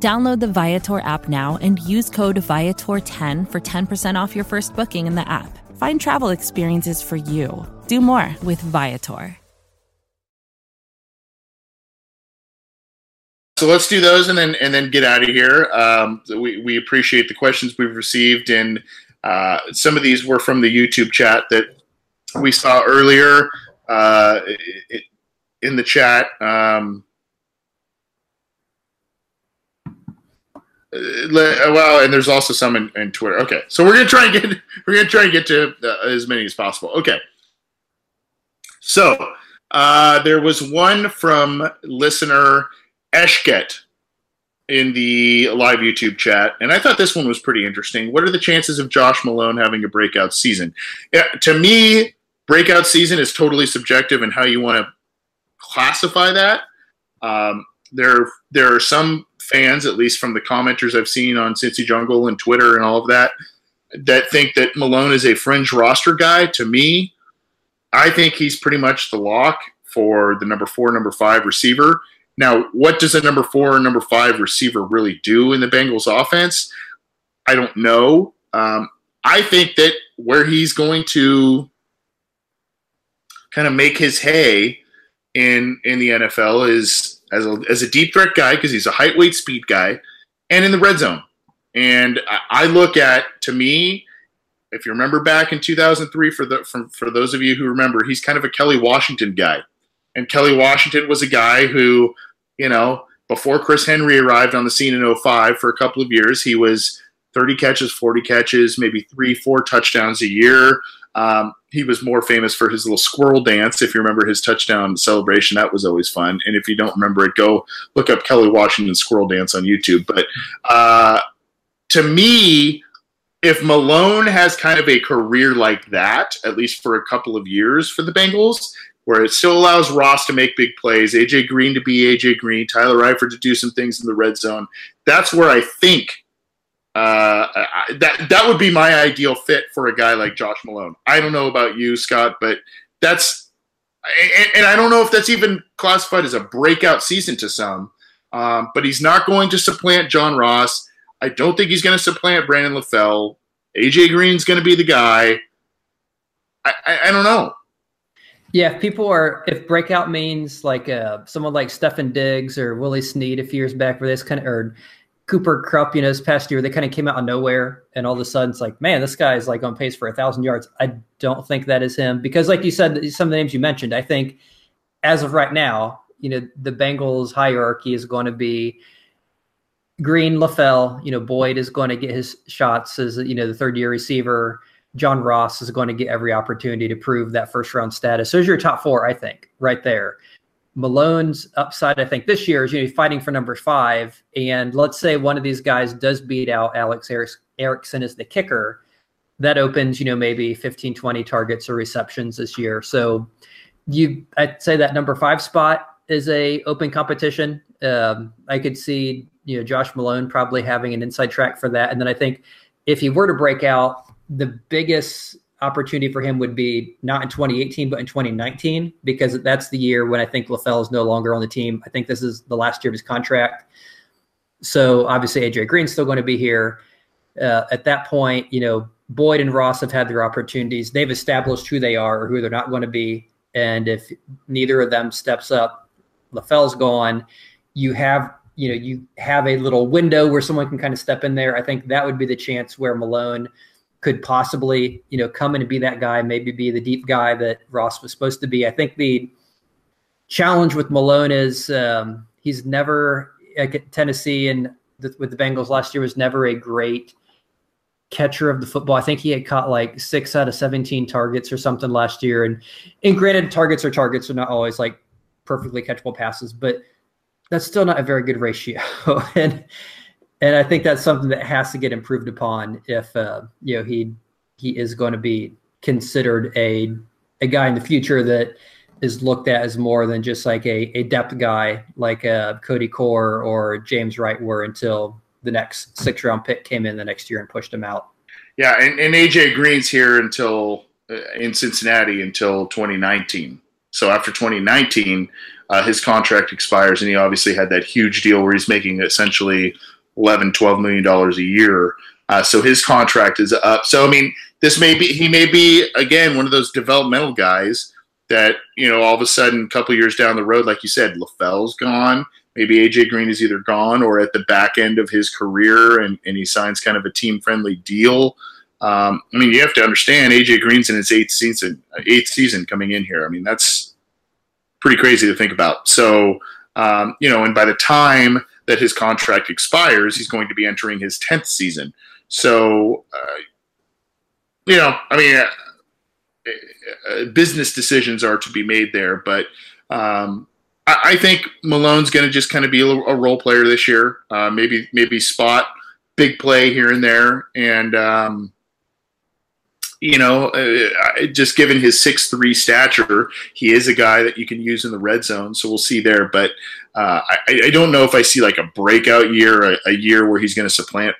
Download the Viator app now and use code Viator10 for 10% off your first booking in the app. Find travel experiences for you. Do more with Viator. So let's do those and then and then get out of here. Um, we, we appreciate the questions we've received, and uh, some of these were from the YouTube chat that we saw earlier uh, in the chat. Um, well, and there's also some in, in, Twitter. Okay, so we're gonna try and get we're gonna try and get to uh, as many as possible. Okay, so uh, there was one from listener Eshket in the live YouTube chat, and I thought this one was pretty interesting. What are the chances of Josh Malone having a breakout season? Yeah, to me, breakout season is totally subjective and how you want to classify that. Um, there, there are some fans, at least from the commenters I've seen on Cincy Jungle and Twitter and all of that, that think that Malone is a fringe roster guy. To me, I think he's pretty much the lock for the number four, number five receiver. Now, what does a number four number five receiver really do in the Bengals offense? I don't know. Um, I think that where he's going to kind of make his hay in in the NFL is as a, as a deep threat guy because he's a height, weight, speed guy, and in the red zone. And I, look at, to me, if you remember back in 2003, for the for, for those of you who remember, he's kind of a Kelly Washington guy. And Kelly Washington was a guy who, you know, before Chris Henry arrived on the scene in 05 for a couple of years, he was 30 catches, 40 catches, maybe three, four touchdowns a year. Um, he was more famous for his little squirrel dance. If you remember his touchdown celebration, that was always fun. And if you don't remember it, go look up Kelly Washington squirrel dance on YouTube. But uh, to me, if Malone has kind of a career like that, at least for a couple of years for the Bengals, where it still allows Ross to make big plays, AJ Green to be AJ Green, Tyler Eifert to do some things in the red zone, that's where I think uh, that that would be my ideal fit for a guy like Josh Malone. I don't know about you, Scott, but that's and, and I don't know if that's even classified as a breakout season to some. Um, but he's not going to supplant John Ross. I don't think he's going to supplant Brandon LaFell. AJ Green's going to be the guy. I, I, I, don't know. Yeah, if people are, if breakout means like uh, someone like Stefon Diggs or Willie Snead a few years back, where this kind of, or Cooper Kupp, you know, this past year, they kind of came out of nowhere, and all of a sudden, it's like, man, this guy is like on pace for a thousand yards. I don't think that is him because, like you said, some of the names you mentioned, I think as of right now, you know, the Bengals hierarchy is going to be Green, LaFell. You know, Boyd is going to get his shots as you know the third year receiver. John Ross is going to get every opportunity to prove that first round status. So, there's your top four, I think, right there. Malone's upside, I think, this year is you know fighting for number five. And let's say one of these guys does beat out Alex Erickson as the kicker. That opens, you know, maybe 15, 20 targets or receptions this year. So you I'd say that number five spot is a open competition. Um, I could see, you know, Josh Malone probably having an inside track for that. And then I think if he were to break out, the biggest opportunity for him would be not in 2018, but in 2019, because that's the year when I think LaFell is no longer on the team. I think this is the last year of his contract. So obviously AJ Green's still going to be here. Uh, at that point, you know, Boyd and Ross have had their opportunities. They've established who they are or who they're not going to be. And if neither of them steps up, LaFell's gone. You have, you know, you have a little window where someone can kind of step in there. I think that would be the chance where Malone – could possibly, you know, come in and be that guy, maybe be the deep guy that Ross was supposed to be. I think the challenge with Malone is um, he's never Tennessee and with the Bengals last year was never a great catcher of the football. I think he had caught like six out of 17 targets or something last year. And, and granted, targets are targets are not always like perfectly catchable passes, but that's still not a very good ratio. and and I think that's something that has to get improved upon if uh, you know he he is going to be considered a a guy in the future that is looked at as more than just like a, a depth guy like uh, Cody Core or James Wright were until the next six round pick came in the next year and pushed him out. Yeah, and, and AJ Green's here until uh, in Cincinnati until 2019. So after 2019, uh, his contract expires, and he obviously had that huge deal where he's making essentially 11, 12 million dollars a year. Uh, so his contract is up. So I mean, this may be he may be again one of those developmental guys that you know all of a sudden a couple years down the road, like you said, LaFell's gone. Maybe AJ Green is either gone or at the back end of his career, and, and he signs kind of a team friendly deal. Um, I mean, you have to understand AJ Green's in his eighth season, eighth season coming in here. I mean, that's pretty crazy to think about. So, um, you know, and by the time that his contract expires, he's going to be entering his tenth season. So, uh, you know, I mean, uh, uh, business decisions are to be made there, but um, I, I, think Malone's going to just kind of be a, a, role player this year. Uh, maybe maybe spot big play here and there, and um, you know, uh, just given his six three stature, he is a guy that you can use in the red zone. So we'll see there. But uh, I, I, don't know if I see like a breakout year, a, a year where he's going to supplant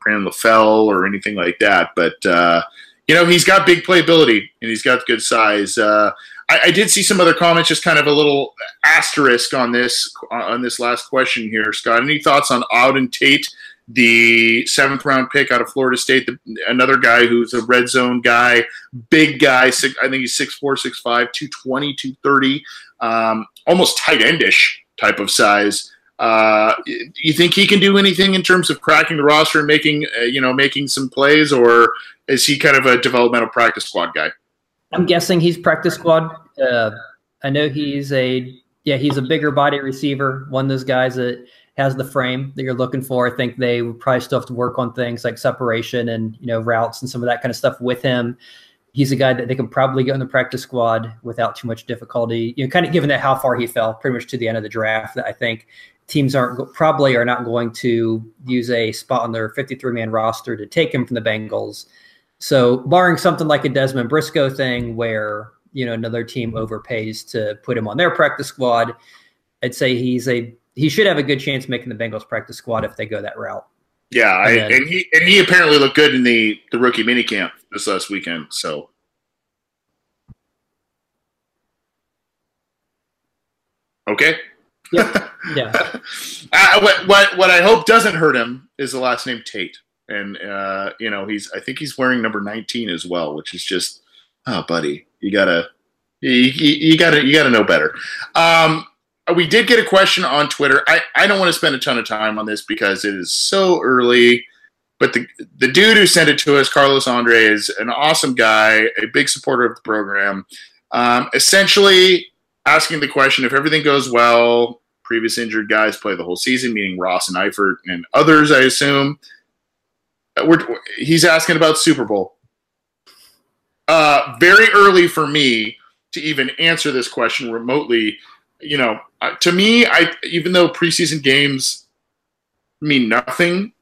Brandon LaFell or anything like that. But uh, you know, he's got big playability and he's got good size. Uh, I, I, did see some other comments, just kind of a little asterisk on this on this last question here, Scott. Any thoughts on Auden Tate? the seventh round pick out of Florida State, the, another guy who's a red zone guy, big guy. Six, I think he's 6'4, 6'5, 220, 230, um, almost tight endish type of size. Uh, you think he can do anything in terms of cracking the roster and making, uh, you know, making some plays, or is he kind of a developmental practice squad guy? I'm guessing he's practice squad. Uh, I know he's a yeah, he's a bigger body receiver. One of those guys that has the frame that you're looking for. I think they would probably still have to work on things like separation and you know routes and some of that kind of stuff with him. He's a guy that they can probably get in the practice squad without too much difficulty. You know, kind of given that how far he fell, pretty much to the end of the draft. That I think teams aren't probably are not going to use a spot on their 53 man roster to take him from the Bengals. So, barring something like a Dezmon Briscoe thing where you know another team overpays to put him on their practice squad, I'd say he's a he should have a good chance making the Bengals practice squad if they go that route. Yeah, and, I, and he and he apparently looked good in the the rookie minicamp this last weekend. So. Okay. Yeah. yeah. uh, what, what what I hope doesn't hurt him is the last name Tate, and uh, you know he's I think he's wearing number nineteen as well, which is just oh, buddy, you gotta you, you, you gotta you gotta know better. Um, we did get a question on Twitter. I, I don't want to spend a ton of time on this because it is so early. But the the dude who sent it to us, Carlos Andre, is an awesome guy, a big supporter of the program. Um, essentially, asking the question: if everything goes well, previous injured guys play the whole season, meaning Ross and Eifert and others, I assume. Uh, we're, he's asking about Super Bowl. Uh, very early for me to even answer this question remotely you know, to me, I even though preseason games mean nothing,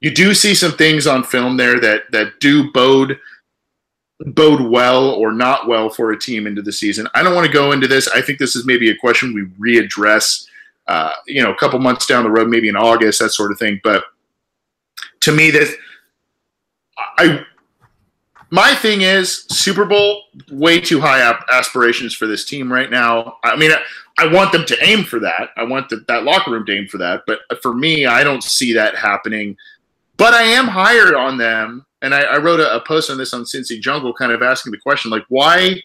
you do see some things on film there that that do bode bode well or not well for a team into the season. I don't want to go into this. I think this is maybe a question we readdress, uh, you know, a couple months down the road, maybe in August, that sort of thing. But to me, that I my thing is Super Bowl way too high aspirations for this team right now. I mean, I want them to aim for that. I want the, that locker room to aim for that. But for me, I don't see that happening. But I am higher on them, and I, I wrote a, a, post on this on Cincy Jungle, kind of asking the question like, why,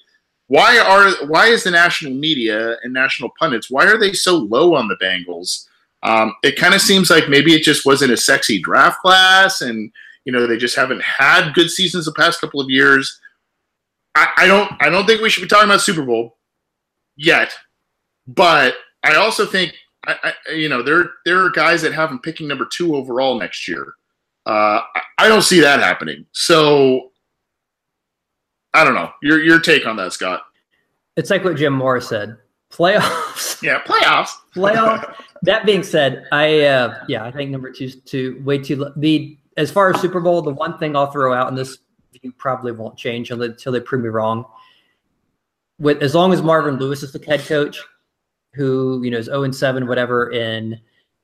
why are why is the national media and national pundits why are they so low on the Bengals? Um, it kind of seems like maybe it just wasn't a sexy draft class, and you know they just haven't had good seasons the past couple of years. I, I don't I don't think we should be talking about Super Bowl yet but I also think, I, I, you know, there there are guys that have him picking number two overall next year. Uh, I, I don't see that happening. So I don't know. Your your take on that, Scott? It's like what Jim Mora said. Playoffs. Yeah, playoffs. playoff. that being said, I uh, yeah, I think number two is too way too the as far as Super Bowl. The one thing I'll throw out, and this view probably won't change until they prove me wrong. With as long as Marvin Lewis is the head coach, who you know is zero oh and seven, whatever in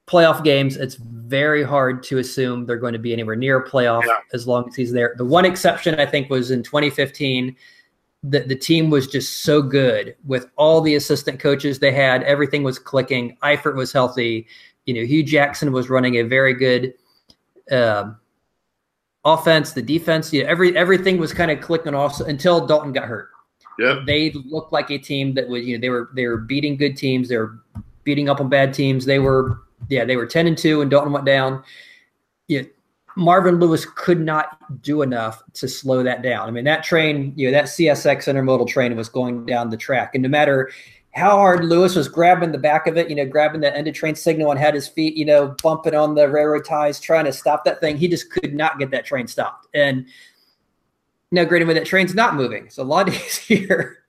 playoff games, it's very hard to assume they're going to be anywhere near a playoff yeah. as long as he's there. The one exception I think was in 2015 the, the team was just so good with all the assistant coaches they had. Everything was clicking. Eifert was healthy. You know, Hue Jackson was running a very good uh, offense. The defense, you know, every everything was kind of clicking off until Dalton got hurt. Yeah, they looked like a team that was, you know, they were they were beating good teams. They were beating up on bad teams. They were, yeah, they were ten and two, and Dalton went down. Yeah, Marvin Lewis could not do enough to slow that down. I mean, that train, you know, that CSX intermodal train was going down the track. And no matter how hard Lewis was grabbing the back of it, you know, grabbing the end of train signal and had his feet, you know, bumping on the railroad ties, trying to stop that thing, he just could not get that train stopped. And now, granted, when that train's not moving, it's a lot easier.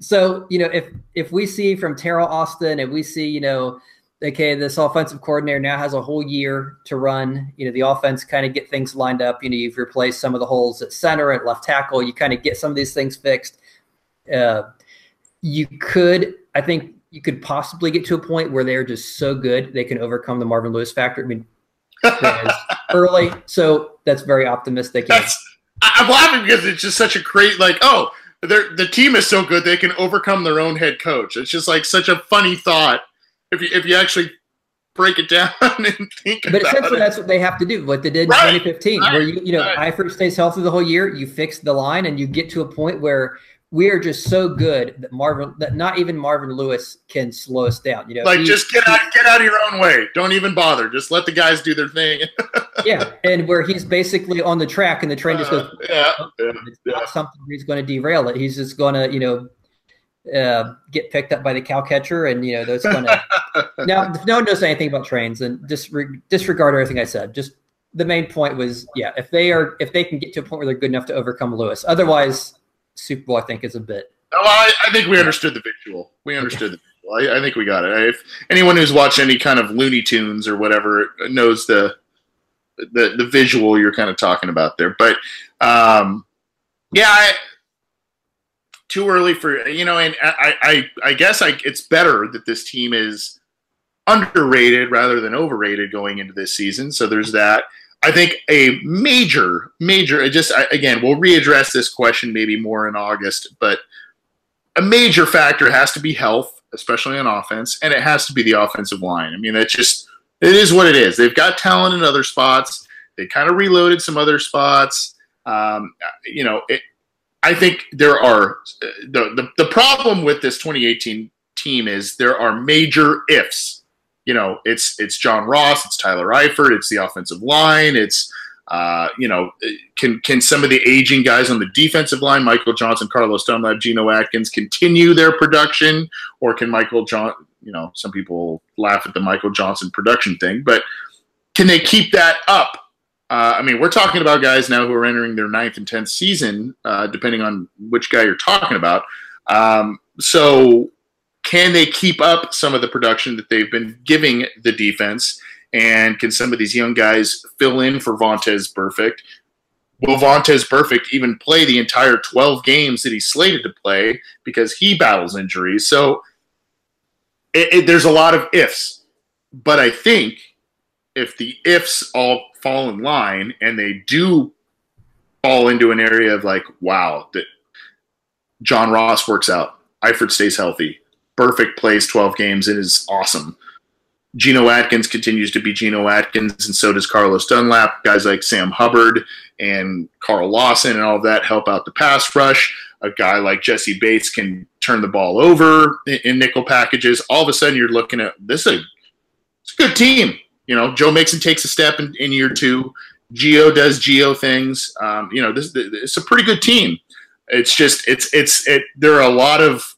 so, you know, if if we see from Teryl Austin, if we see, you know, okay, this offensive coordinator now has a whole year to run, you know, the offense kind of get things lined up. You know, you've replaced some of the holes at center, at left tackle. You kind of get some of these things fixed. Uh, you could, I think, you could possibly get to a point where they're just so good they can overcome the Marvin Lewis factor. I mean, early, so that's very optimistic. That's, I'm laughing because it's just such a great, like, oh, the team is so good they can overcome their own head coach. It's just like such a funny thought if you if you actually break it down and think but essentially it. that's what they have to do what they did in right. 2015 right. where you you know right. Eifert stays healthy the whole year you fix the line and you get to a point where we are just so good that Marvin that not even Marvin Lewis can slow us down. You know, like he, just get out get out of your own way. Don't even bother. Just let the guys do their thing. yeah, and where he's basically on the track and the train just goes. Uh, yeah, yeah, it's yeah. not something he's going to derail it. He's just going to you know uh, get picked up by the cow catcher, and you know that's going to. now, if no one knows anything about trains, and just disregard everything I said. Just the main point was, yeah, if they are, if they can get to a point where they're good enough to overcome Lewis, otherwise, Super Bowl I think is a bit. Oh, I, I think we understood the visual. We understood the visual. I, I think we got it. If anyone who's watched any kind of Looney Tunes or whatever knows the the the visual you're kind of talking about there, but um, yeah, I, too early for you know, and I I, I guess I, it's better that this team is underrated rather than overrated going into this season. So there's that. I think a major, major, just again, we'll readdress this question maybe more in August, but a major factor has to be health, especially on offense, and it has to be the offensive line. I mean, that's just, it is what it is. They've got talent in other spots. They kind of reloaded some other spots. Um, you know, it, I think there are the, the, the problem with this 2018 team is there are major ifs. You know, it's it's John Ross, it's Tyler Eifert, it's the offensive line, it's uh, you know, can can some of the aging guys on the defensive line, Michael Johnson, Carlos Dunlap, Geno Atkins, continue their production, or can Michael John? You know, some people laugh at the Michael Johnson production thing, but can they keep that up? Uh, I mean, we're talking about guys now who are entering their ninth and tenth season, uh, depending on which guy you're talking about. Um, so, can they keep up some of the production that they've been giving the defense? And can some of these young guys fill in for Vontaze Burfict? Will Vontaze Burfict even play the entire 12 games that he's slated to play because he battles injuries? So, it, it, there's a lot of ifs. But I think if the ifs all fall in line and they do fall into an area of like, wow, that John Ross works out, Eifert stays healthy, Burfict plays 12 games and is awesome. Geno Atkins continues to be Geno Atkins, and so does Carlos Dunlap. Guys like Sam Hubbard and Carl Lawson and all of that help out the pass rush. A guy like Jessie Bates can turn the ball over in, in nickel packages. All of a sudden, you're looking at this is a, it's a good team. You know, Joe Mixon takes a step in, in year two. Gio does Gio things. Um, you know, this, this it's a pretty good team. It's just it's it's it. There are a lot of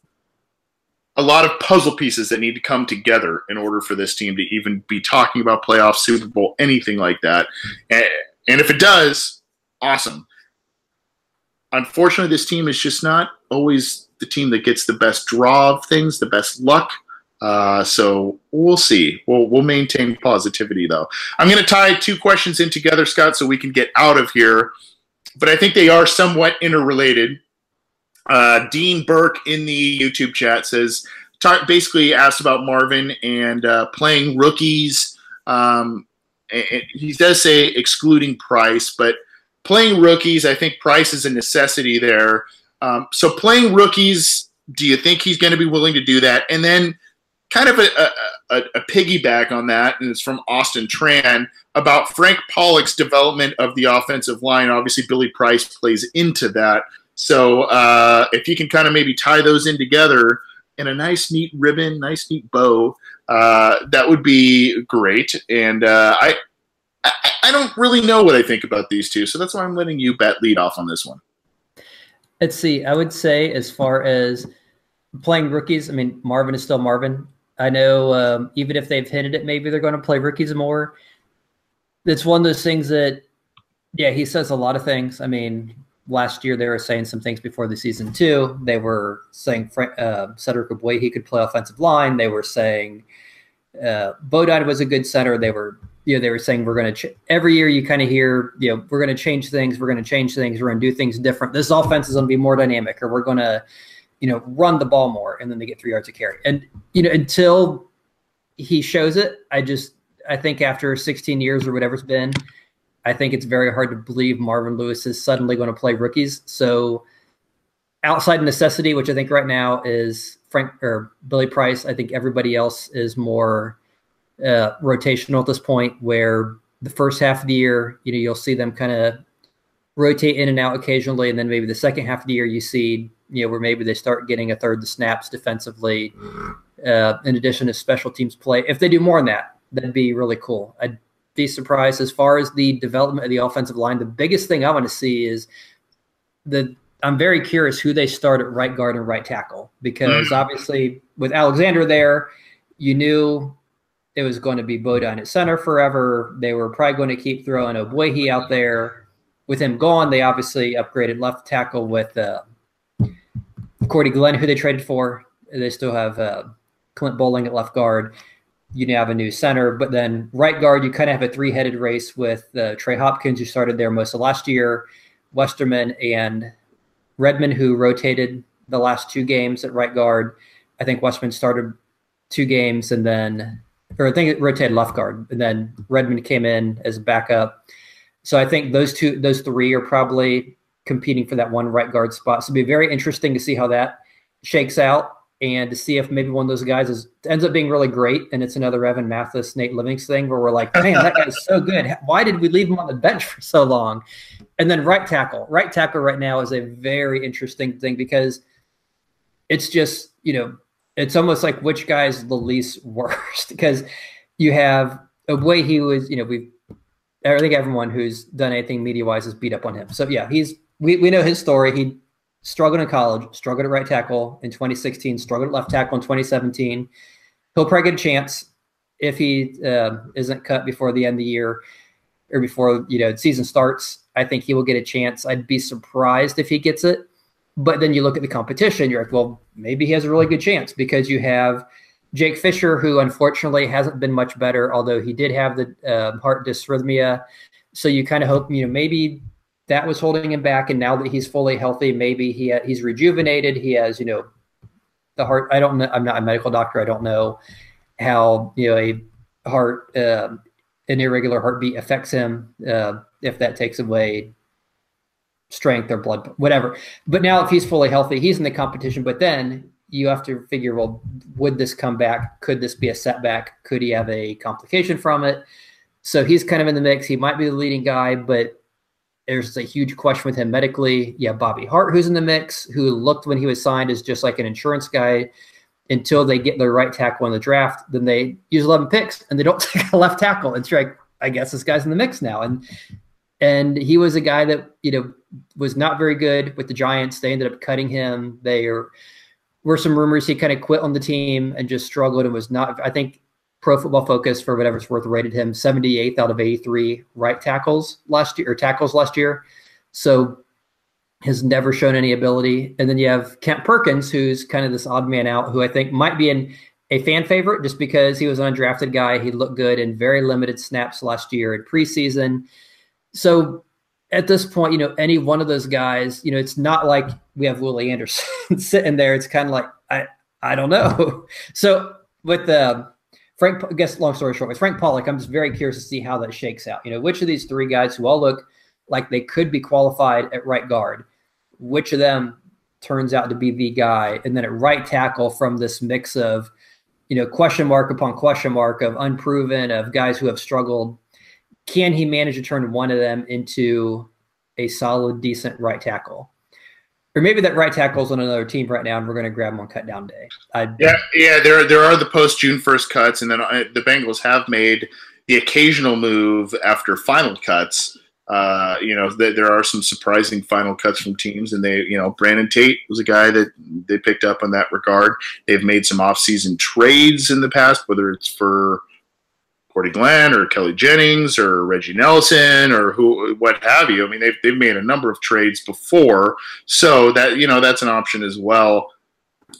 a lot of puzzle pieces that need to come together in order for this team to even be talking about playoff, Super Bowl, anything like that. And, and if it does, awesome. Unfortunately, this team is just not always the team that gets the best draw of things, the best luck Uh, so we'll see. We'll we'll maintain positivity though. I'm going to tie two questions in together, Scott, so we can get out of here. But I think they are somewhat interrelated. Uh, Dean Burke in the YouTube chat says, basically asked about Marvin and uh, playing rookies. Um, he does say excluding Price, but playing rookies, I think Price is a necessity there. Um, so playing rookies, do you think he's going to be willing to do that? And then kind of a, a, a, piggyback on that, and it's from Austin Tran about Frank Pollack's development of the offensive line. Obviously, Billy Price plays into that. So uh, if you can kind of maybe tie those in together in a nice, neat ribbon, nice, neat bow, uh, that would be great. And uh, I, I, don't really know what I think about these two, so that's why I'm letting you bet lead off on this one. Let's see. I would say as far as playing rookies, I mean Marvin is still Marvin. I know um, even if they've hinted it, maybe they're going to play rookies more. It's one of those things that, yeah, he says a lot of things. I mean, last year they were saying some things before the season too. They were saying uh, Cedric he could play offensive line. They were saying uh, Bodine was a good center. They were, you know, they were saying we're going to ch- every year you kind of hear, you know, we're going to change things. We're going to change things. We're going to do things different. This offense is going to be more dynamic, or we're going to you know, run the ball more, and then they get three yards of carry. And you know, until he shows it, I just I think after 16 years or whatever it's been, I think it's very hard to believe Marvin Lewis is suddenly going to play rookies. So outside necessity, which I think right now is Frank or Billy Price, I think everybody else is more uh, rotational at this point. Where the first half of the year, you know, you'll see them kind of rotate in and out occasionally, and then maybe the second half of the year you see you know, where maybe they start getting a third of the snaps defensively, uh, in addition to special teams play. If they do more than that, that'd be really cool. I'd be surprised as far as the development of the offensive line. The biggest thing I want to see is the. I'm very curious who they start at right guard and right tackle because mm. obviously with Alexander there, you knew it was going to be Bodine at center forever. They were probably going to keep throwing Ogbuehi out there. With him gone, they obviously upgraded left tackle with uh, Cordy Glenn, who they traded for. They still have uh, Clint Boling at left guard. You now have a new center, but then right guard, you kind of have a three headed race with uh, Trey Hopkins, who started there most of last year, Westerman and Redmond, who rotated the last two games at right guard. I think Westerman started two games and then, or I think it rotated left guard, and then Redmond came in as backup. So I think those two, those three are probably competing for that one right guard spot. So it'll be very interesting to see how that shakes out and to see if maybe one of those guys is ends up being really great and it's another Evan Mathis, Nate Livingston thing where we're like, man, that guy's so good. Why did we leave him on the bench for so long? And then right tackle. Right tackle right now is a very interesting thing because it's just, you know, it's almost like which guy's the least worst because you have Ogbuehi was, you know, we've I think everyone who's done anything media wise has beat up on him. So yeah, he's we, we know his story. He struggled in college, struggled at right tackle in 2016, struggled at left tackle in 2017. He'll probably get a chance if he uh, isn't cut before the end of the year or before you know season starts. I think he will get a chance. I'd be surprised if he gets it. But then you look at the competition, you're like, well, maybe he has a really good chance because you have Jake Fisher, who unfortunately hasn't been much better, although he did have the uh, heart dysrhythmia. So you kind of hope, you know, maybe that was holding him back. And now that he's fully healthy, maybe he ha- he's rejuvenated. He has, you know, the heart. I don't know. I'm not a medical doctor. I don't know how you know a heart, uh, an irregular heartbeat affects him. Uh, if that takes away strength or blood, whatever. But now, if he's fully healthy, he's in the competition. But then you have to figure, well, would this come back? Could this be a setback? Could he have a complication from it? So he's kind of in the mix. He might be the leading guy, but there's a huge question with him medically. Yeah, Bobby Hart, who's in the mix, who looked when he was signed as just like an insurance guy until they get their right tackle in the draft. Then they use 11 picks and they don't take a left tackle. It's like, I guess this guy's in the mix now. And and he was a guy that you know was not very good with the Giants. They ended up cutting him. They are, were some rumors he kind of quit on the team and just struggled and was not. I think Pro Football Focus, for whatever it's worth, rated him 78th out of 83 right tackles last year or tackles last year. So has never shown any ability. And then you have Kent Perkins, who's kind of this odd man out, who I think might be in a fan favorite just because he was an undrafted guy. He looked good in very limited snaps last year in preseason. So at this point, you know, any one of those guys, you know, it's not like we have Willie Anderson sitting there. It's kind of like I I don't know. So with the uh, Frank, I guess long story short, with Frank Pollack, I'm just very curious to see how that shakes out. You know, which of these three guys who all look like they could be qualified at right guard, which of them turns out to be the guy, and then at right tackle from this mix of, you know, question mark upon question mark of unproven of guys who have struggled. Can he manage to turn one of them into a solid, decent right tackle? Or maybe that right tackle's on another team right now, and we're going to grab him on cut down day. I'd, yeah, yeah. There, there are the post June first cuts, and then uh, the Bengals have made the occasional move after final cuts. Uh, you know, th- there are some surprising final cuts from teams, and they, you know, Brandon Tate was a guy that they picked up in that regard. They've made some off-season trades in the past, whether it's for Cordy Glenn or Kelly Jennings or Reggie Nelson or who, what have you. I mean, they've, they've made a number of trades before, so that you know that's an option as well.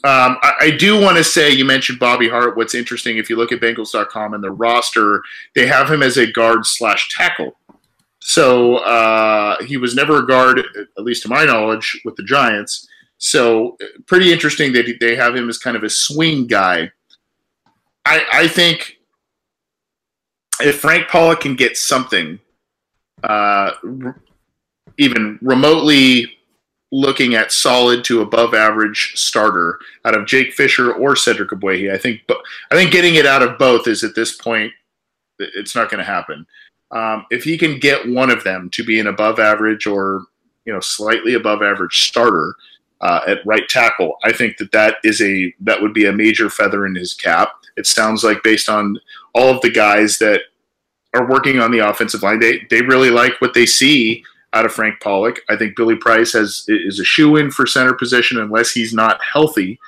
Um, I, I, do want to say you mentioned Bobby Hart. What's interesting, if you look at Bengals.com and the roster, they have him as a guard slash tackle. So uh, he was never a guard, at least to my knowledge, with the Giants. So pretty interesting that they have him as kind of a swing guy. I, I think if Frank Pollack can get something, uh, even remotely looking at solid to above average starter out of Jake Fisher or Cedric Ogbuehi, I think But I think getting it out of both is at this point it's not going to happen. Um, if he can get one of them to be an above average or you know slightly above average starter uh, at right tackle, I think that that is a that would be a major feather in his cap. It sounds like based on all of the guys that are working on the offensive line. They they really like what they see out of Frank Pollack. I think Billy Price has is a shoe in for center position unless he's not healthy,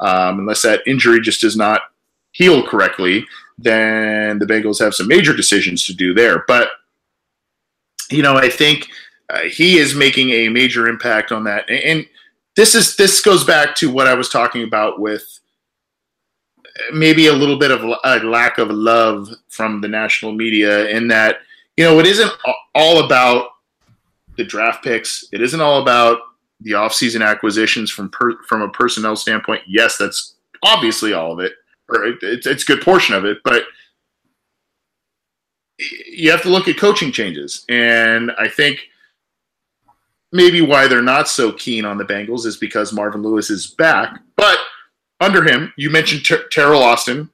um, unless that injury just does not heal correctly. Then the Bengals have some major decisions to do there. But you know, I think uh, he is making a major impact on that. And, and this is this goes back to what I was talking about with maybe a little bit of a lack of love from the national media in that you know it isn't all about the draft picks. It isn't all about the offseason acquisitions from per, from a personnel standpoint. Yes, that's obviously all of it, or it's it's a good portion of it, but you have to look at coaching changes, and I think maybe why they're not so keen on the Bengals is because Marvin Lewis is back, but under him, you mentioned Ter- Teryl Austin,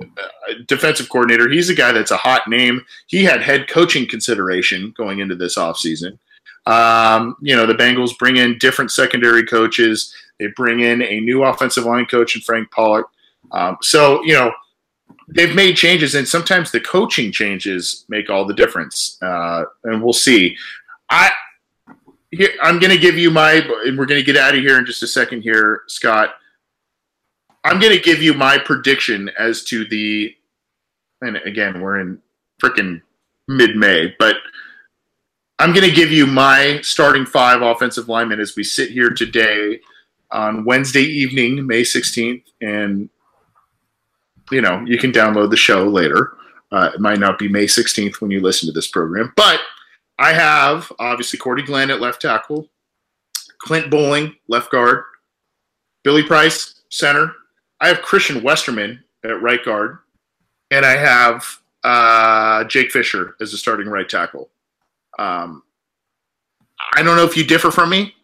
uh, defensive coordinator. He's a guy that's a hot name. He had head coaching consideration going into this offseason. Um, you know, the Bengals bring in different secondary coaches. They bring in a new offensive line coach in Frank Pollack. Um, so, you know, they've made changes, and sometimes the coaching changes make all the difference. Uh, and we'll see. I here, I'm going to give you my, and we're going to get out of here in just a second here, Scott. I'm going to give you my prediction as to the, and again, we're in freaking mid May, but I'm going to give you my starting five offensive linemen as we sit here today on Wednesday evening, May 16th. And, you know, you can download the show later. Uh, it might not be May 16th when you listen to this program, but I have obviously Cordy Glenn at left tackle, Clint Boling, left guard, Billy Price, center, I have Christian Westerman at right guard, and I have uh, Jake Fisher as a starting right tackle. Um, I don't know if you differ from me,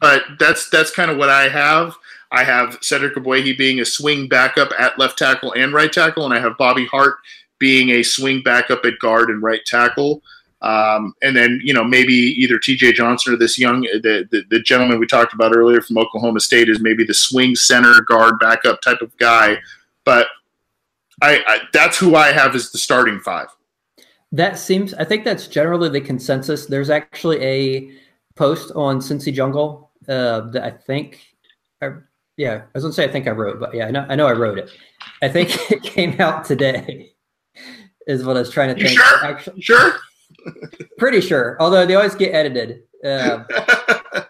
but that's that's kind of what I have. I have Cedric Ogbuehi being a swing backup at left tackle and right tackle, and I have Bobby Hart being a swing backup at guard and right tackle. Um, and then you know maybe either T.J. Johnson or this young the, the, the gentleman we talked about earlier from Oklahoma State is maybe the swing center guard backup type of guy, but I, I that's who I have as the starting five. That seems. I think that's generally the consensus. There's actually a post on Cincy Jungle uh, that I think. I, yeah, I was gonna say I think I wrote, but yeah, I know I know I wrote it. I think it came out today. Is what I was trying to you think. Sure, actually, sure. Pretty sure, although they always get edited. Uh,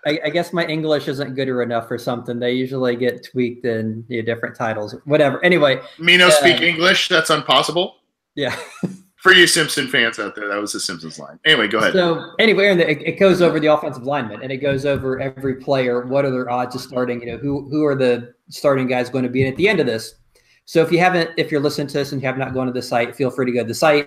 I I, guess my English isn't good or enough or something. They usually get tweaked in you know, different titles, whatever. Anyway, me no uh, speak English. That's impossible. Yeah. For you Simpson fans out there, that was the Simpsons line. Anyway, go ahead. So anyway, and it, it goes over the offensive lineman, and it goes over every player. What are their odds of starting? You know, who who are the starting guys going to be? And at the end of this, so if you haven't, if you're listening to this and you have not gone to the site, feel free to go to the site.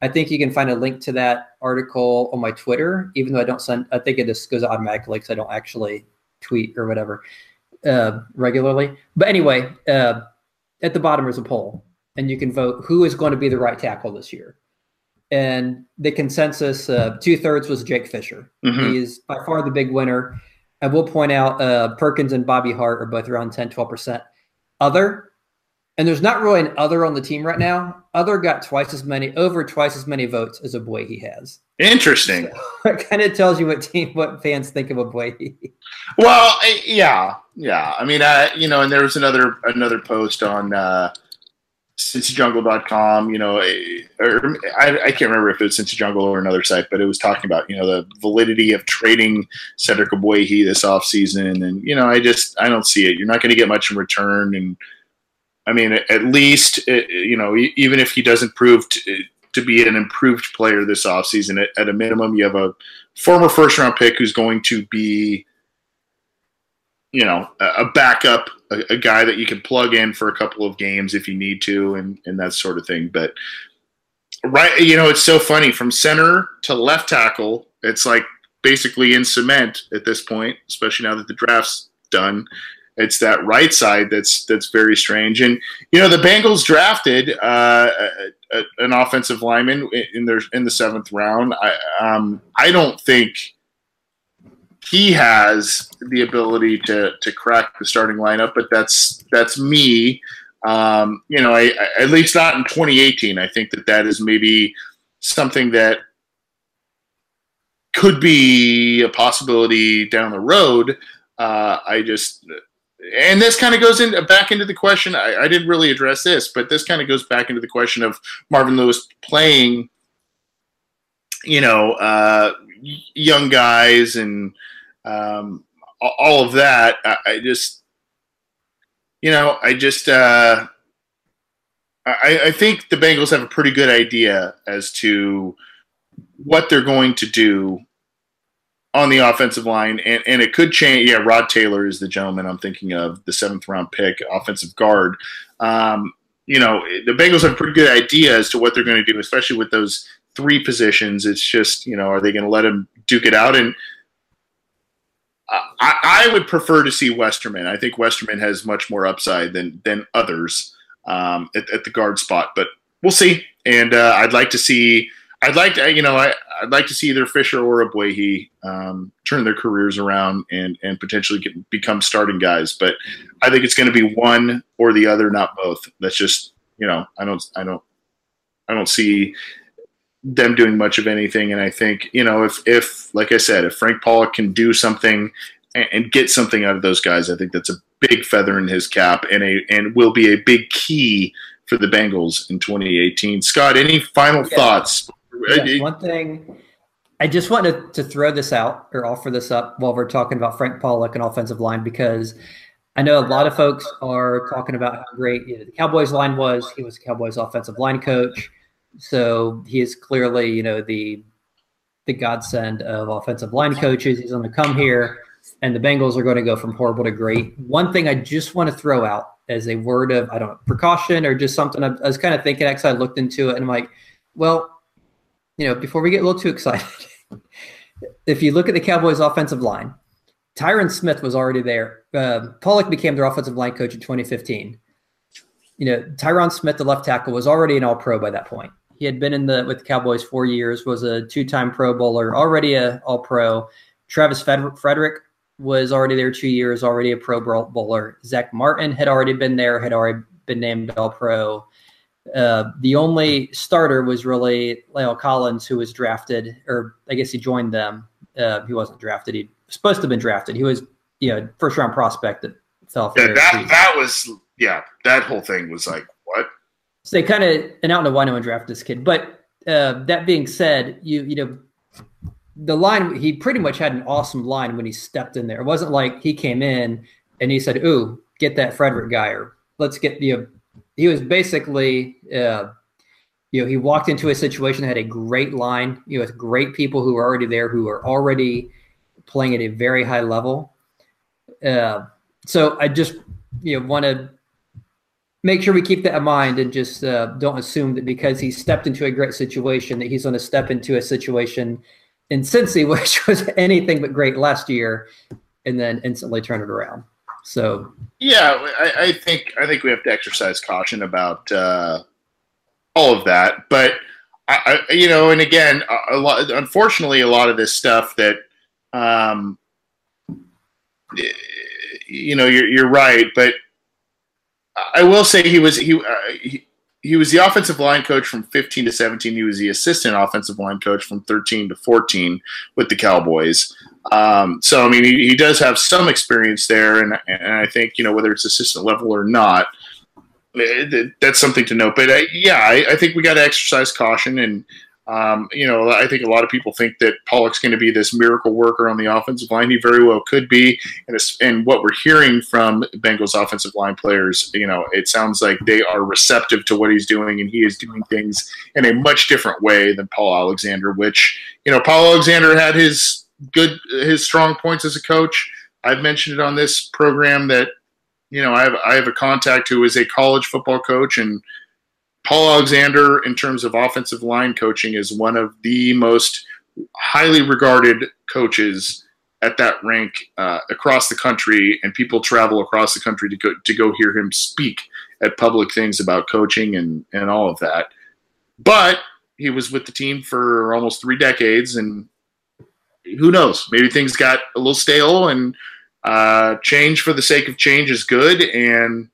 I think you can find a link to that article on my Twitter, even though I don't send. I think it just goes automatically because I don't actually tweet or whatever uh, regularly. But anyway, uh, at the bottom is a poll and you can vote who is going to be the right tackle this year. And the consensus, uh, two thirds was Jake Fisher. Mm-hmm. He's by far the big winner. I will point out uh, Perkins and Bobby Hart are both around 10, 12%. Other, and there's not really an other on the team right now. Other got twice as many, over twice as many votes as Ogbuehi has. Interesting. So it kind of tells you what team, what fans think of a boy. well, yeah, yeah. I mean, uh, you know, and there was another another post on uh, cincyjungle.com, you know, eh, or I, I, can't remember if it was Cincy Jungle or another site, but it was talking about, you know, the validity of trading Cedric Ogbuehi this offseason. And, you know, I just, I don't see it. You're not going to get much in return. And I mean, at least, eh, you know, even if he doesn't prove to, to be an improved player this offseason, at, at a minimum, you have a former first round pick who's going to be, you know, a backup a, a, guy that you can plug in for a couple of games if you need to, and and that sort of thing. But right, you know, it's so funny from center to left tackle. It's like basically in cement at this point, especially now that the draft's done. It's that right side that's that's very strange. And you know, the Bengals drafted uh, a, a, an offensive lineman in their in the seventh round. I um, I don't think he has the ability to to crack the starting lineup, but that's that's me. Um, you know, I, I, at least not in 2018. I think that that is maybe something that could be a possibility down the road. Uh, I just and this kind of goes in back into the question. I, I didn't really address this, but this kind of goes back into the question of Marvin Lewis playing, you know, uh, young guys and um, all of that. I, I, just, you know, I just, uh, I, I think the Bengals have a pretty good idea as to what they're going to do on the offensive line, and, and it could change. Yeah, Rod Taylor is the gentleman I'm thinking of, the seventh round pick, offensive guard. Um, you know, the Bengals have a pretty good idea as to what they're going to do, especially with those three positions. It's just, you know, are they going to let him duke it out? And I, I, would prefer to see Westerman. I think Westerman has much more upside than than others um, at, at, the guard spot, but we'll see. And uh, I'd like to see. I'd like to, you know, I, would like to see either Fisher or Ogbuehi um, turn their careers around and and potentially get, become starting guys. But I think it's going to be one or the other, not both. That's just, you know, I don't, I don't, I don't see them doing much of anything. And I think, you know, if, if like I said, if Frank Pollack can do something and, and, get something out of those guys, I think that's a big feather in his cap and a and will be a big key for the Bengals in 2018. Scott, any final yeah. thoughts? Yes, one thing I just wanted to throw this out or offer this up while we're talking about Frank Pollack and offensive line because I know a lot of folks are talking about how great you know, the Cowboys line was. He was the Cowboys offensive line coach. So he is clearly, you know, the the godsend of offensive line coaches. He's going to come here, and the Bengals are going to go from horrible to great. One thing I just want to throw out as a word of I don't know precaution or just something I, I was kind of thinking. Actually, I looked into it and I'm like, well, you know, before we get a little too excited, if you look at the Cowboys' offensive line, Tyron Smith was already there. Uh, Pollack became their offensive line coach in 2015. You know, Tyron Smith, the left tackle, was already an All Pro by that point. He had been in the with the Cowboys four years, was a two-time Pro Bowler, already a All Pro. Travis Frederick was already there two years, already a Pro Bowler. Zack Martin had already been there, had already been named All Pro. Uh, the only starter was really La'el Collins, who was drafted, or I guess he joined them. Uh, he wasn't drafted; he was supposed to have been drafted. He was, you know, first round prospect that fell. Yeah, that that was yeah. That whole thing was like what? so they kind of, and I don't know why no one drafted this kid, but uh, that being said, you you know, the line he pretty much had an awesome line when he stepped in there. It wasn't like he came in and he said, "Ooh, get that Frederick guy," or "Let's get the." He was basically, uh, you know, he walked into a situation that had a great line, you know, with great people who were already there, who are already playing at a very high level. Uh, so I just, you know, want to make sure we keep that in mind and just uh, don't assume that because he stepped into a great situation that he's going to step into a situation in Cincy, which was anything but great last year, and then instantly turn it around. So yeah, I, I think I think we have to exercise caution about uh, all of that, but I, I, you know, and again, a, lot. Unfortunately, a lot of this stuff that um, you know, you're, you're right, but I will say he was he, uh, he he was the offensive line coach from 15 to 17. He was the assistant offensive line coach from 13 to 14 with the Cowboys. Um, so I mean, he, he, does have some experience there, and and I think you know whether it's assistant level or not, it, that's something to note. But uh, yeah, I, I, think we got to exercise caution and um, you know, I think a lot of people think that Pollack's going to be this miracle worker on the offensive line. He very well could be. And, and what we're hearing from Bengals offensive line players, you know, it sounds like they are receptive to what he's doing, and he is doing things in a much different way than Paul Alexander. Which, you know, Paul Alexander had his good, his strong points as a coach. I've mentioned it on this program that, you know, I have I have a contact who is a college football coach and Paul Alexander, in terms of offensive line coaching, is one of the most highly regarded coaches at that rank uh, across the country, and people travel across the country to go to go hear him speak at public things about coaching and and all of that. But he was with the team for almost three decades, and who knows? Maybe things got a little stale, and uh, change for the sake of change is good. And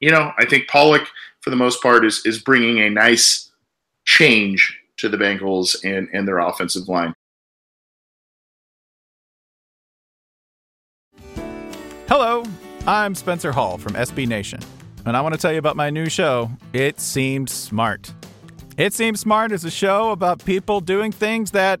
you know, I think Pollack for the most part, is is bringing a nice change to the Bengals and and their offensive line. Hello, I'm Spencer Hall from SB Nation, and I want to tell you about my new show, It Seemed Smart. It Seems Smart is a show about people doing things that,